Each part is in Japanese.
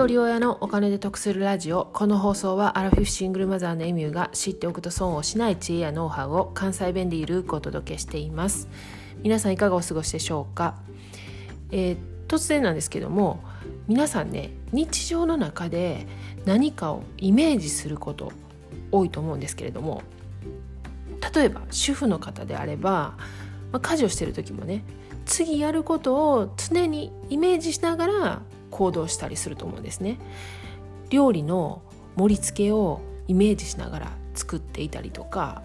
一人親のお金で得するラジオこの放送はアラフィフシングルマザーのエミューが知っておくと損をしない知恵やノウハウを関西弁でゆるくお届けしています。皆さんいかがお過ごしでしょうか、えー、突然なんですけども皆さんね日常の中で何かをイメージすること多いと思うんですけれども例えば主婦の方であれば、まあ、家事をしてる時もね次やることを常にイメージしながら行動したりすると思うんですね。料理の盛り付けをイメージしながら作っていたりとか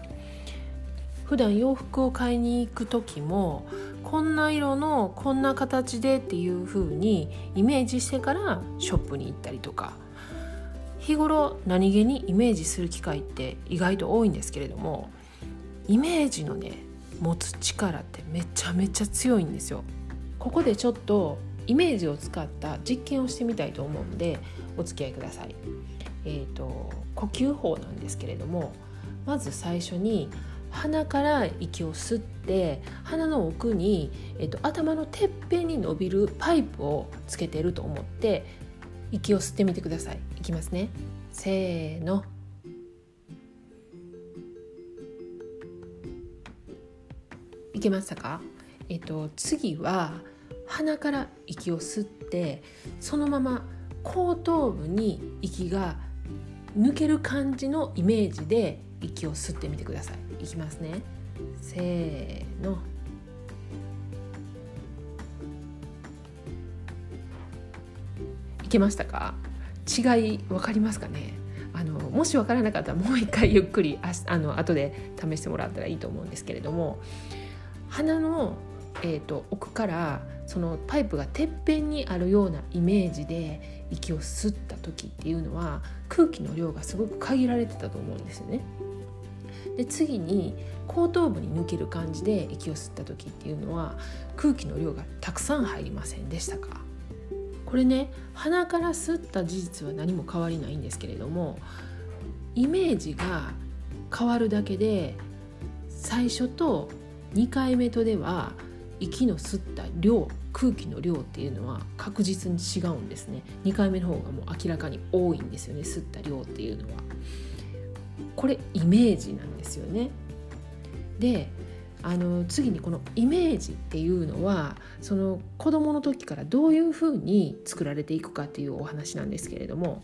普段洋服を買いに行く時もこんな色のこんな形でっていう風にイメージしてからショップに行ったりとか日頃何気にイメージする機会って意外と多いんですけれどもイメージのね持つ力ってめちゃめちゃ強いんですよ。ここでちょっとイメージを使った実験をしてみたいと思うんでお付き合いください。えーと、呼吸法なんですけれどもまず最初に鼻から息を吸って鼻の奥に、えーと、頭のてっぺんに伸びるパイプをつけてると思って息を吸ってみてください。いきますね。せーの。いけましたか？えっ、と次は鼻から息を吸ってそのまま後頭部に息が抜ける感じのイメージで息を吸ってみてください。いきますね。せーの。いけましたか？違い分かりますかね？あのもし分からなかったらもう一回ゆっくりああの後で試してもらったらいいと思うんですけれども鼻の、えーと奥からそのパイプがてっぺんにあるようなイメージで息を吸った時っていうのは空気の量がすごく限られてたと思うんですよね。で次に後頭部に抜ける感じで息を吸った時っていうのは空気の量がたくさん入りませんでしたか？これね鼻から吸った事実は何も変わりないんですけれどもイメージが変わるだけで最初と2回目とでは息の吸った量空気の量っていうのは確実に違うんですね。2回目の方がもう明らかに多いんですよね吸った量っていうのは。これイメージなんですよね。であの次にこのイメージっていうのはその子どもの時からどういうふうに作られていくかっていうお話なんですけれども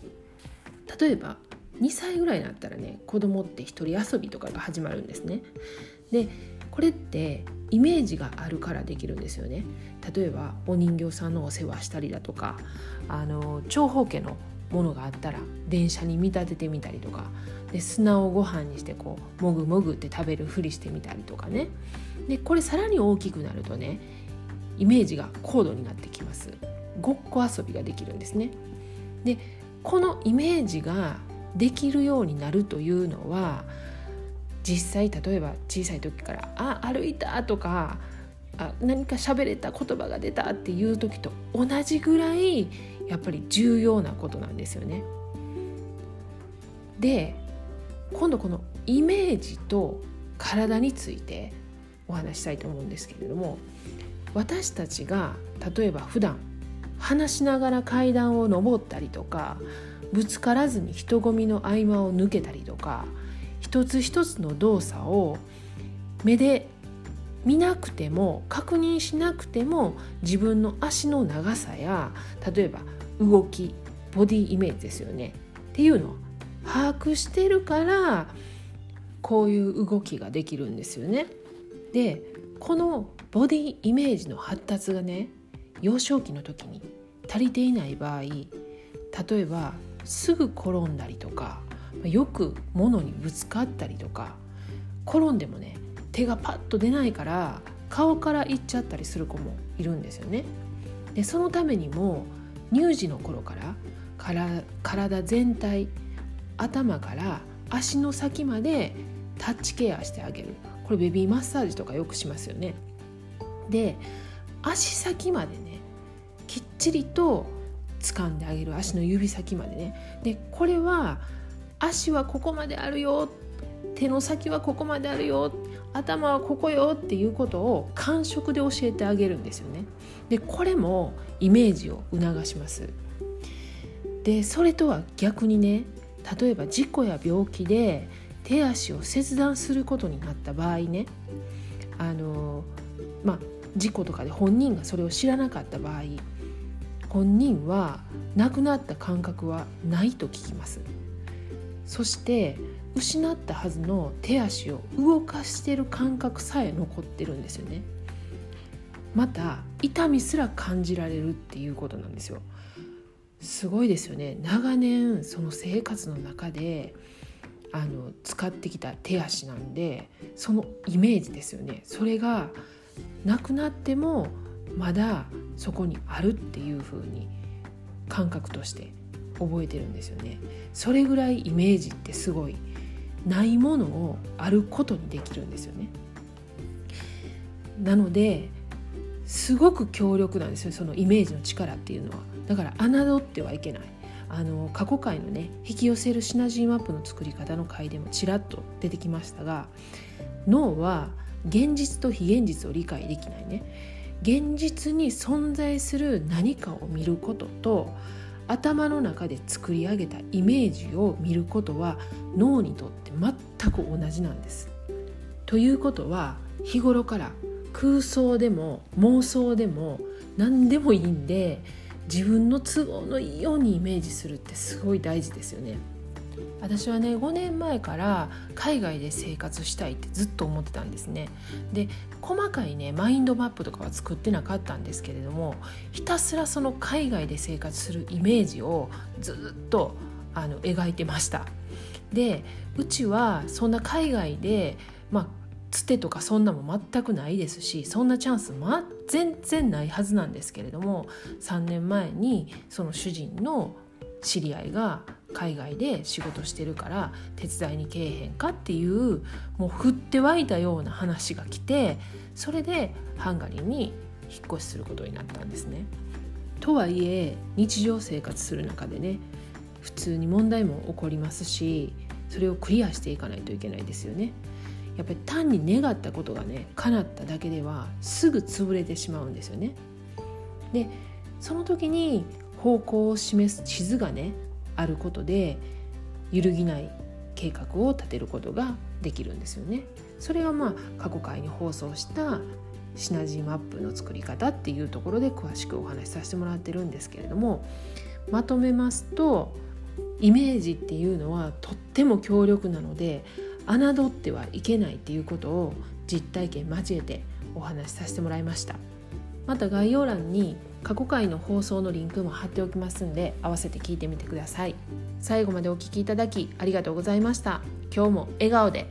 例えば2歳ぐらいになったらね子供って一人遊びとかが始まるんですね。でこれってイメージがあるからできるんですよね。例えばお人形さんのお世話したりだとかあの長方形のものがあったら電車に見立ててみたりとかで砂をご飯にしてこうもぐもぐって食べるふりしてみたりとかね。でこれさらに大きくなるとねイメージが高度になってきます。ごっこ遊びができるんですね。でこのイメージができるようになるというのは実際例えば小さい時から「あ歩いた」とかあ何か喋れた言葉が出たっていう時と同じぐらいやっぱり重要なことなんですよね。で今度このイメージと体についてお話したいと思うんですけれども私たちが例えば普段話しながら階段を上ったりとかぶつからずに人混みの合間を抜けたりとか一つ一つの動作を目で見なくても確認しなくても自分の足の長さや例えば動きボディイメージですよねっていうのを把握してるからこういう動きができるんですよね。でこのボディイメージの発達がね幼少期の時に足りていない場合例えばすぐ転んだりとかよく物にぶつかったりとか転んでもね手がパッと出ないから顔からいっちゃったりする子もいるんですよね。でそのためにも乳児の頃から体全体頭から足の先までタッチケアしてあげるこれベビーマッサージとかよくしますよね。で足先までねきっちりと掴んであげる足の指先までねでこれは足はここまであるよ手の先はここまであるよ頭はここよっていうことを感触で教えてあげるんですよね。でこれもイメージを促します。でそれとは逆にね例えば事故や病気で手足を切断することになった場合ねあのまあ事故とかで本人がそれを知らなかった場合本人は亡くなった感覚はないと聞きますそして失ったはずの手足を動かしてる感覚さえ残ってるんですよね。また痛みすら感じられるっていうことなんですよ。すごいですよね。長年その生活の中であの使ってきた手足なんでそのイメージですよね。それがなくなってもまだそこにあるっていう風に感覚として覚えてるんですよね。それぐらいイメージってすごいないものをあることにできるんですよね。なのですごく強力なんですよそのイメージの力っていうのは。だから侮ってはいけない。あの過去回のね引き寄せるシナジーマップの作り方の回でもちらっと出てきましたが脳は現実と非現実を理解できないね。現実に存在する何かを見ることと頭の中で作り上げたイメージを見ることは脳にとって全く同じなんです。ということは日頃から空想でも妄想でも何でもいいんで自分の都合のいいようにイメージするってすごい大事ですよね。私はね5年前から海外で生活したいってずっと思ってたんですね。で細かいねマインドマップとかは作ってなかったんですけれどもひたすらその海外で生活するイメージをずっとあの描いてました。でうちはそんな海外でまあつてとかそんなも全くないですしそんなチャンス、ま、全然ないはずなんですけれども3年前にその主人の知り合いが海外で仕事してるから手伝いにけえへんかっていうもう降って湧いたような話が来てそれでハンガリーに引っ越しすることになったんですね。とはいえ日常生活する中でね普通に問題も起こりますしそれをクリアしていかないといけないですよね。やっぱり単に願ったことがね叶っただけではすぐ潰れてしまうんですよね。でその時に方向を示す地図がねあることで揺るぎない計画を立てることができるんですよね。それがまあ過去回に放送したシナジーマップの作り方っていうところで詳しくお話しさせてもらってるんですけれどもまとめますとイメージっていうのはとっても強力なので侮ってはいけないっていうことを実体験交えてお話しさせてもらいましたまた概要欄に過去回の放送のリンクも貼っておきますんで合わせて聞いてみてください。最後までお聴きいただきありがとうございました。今日も笑顔で。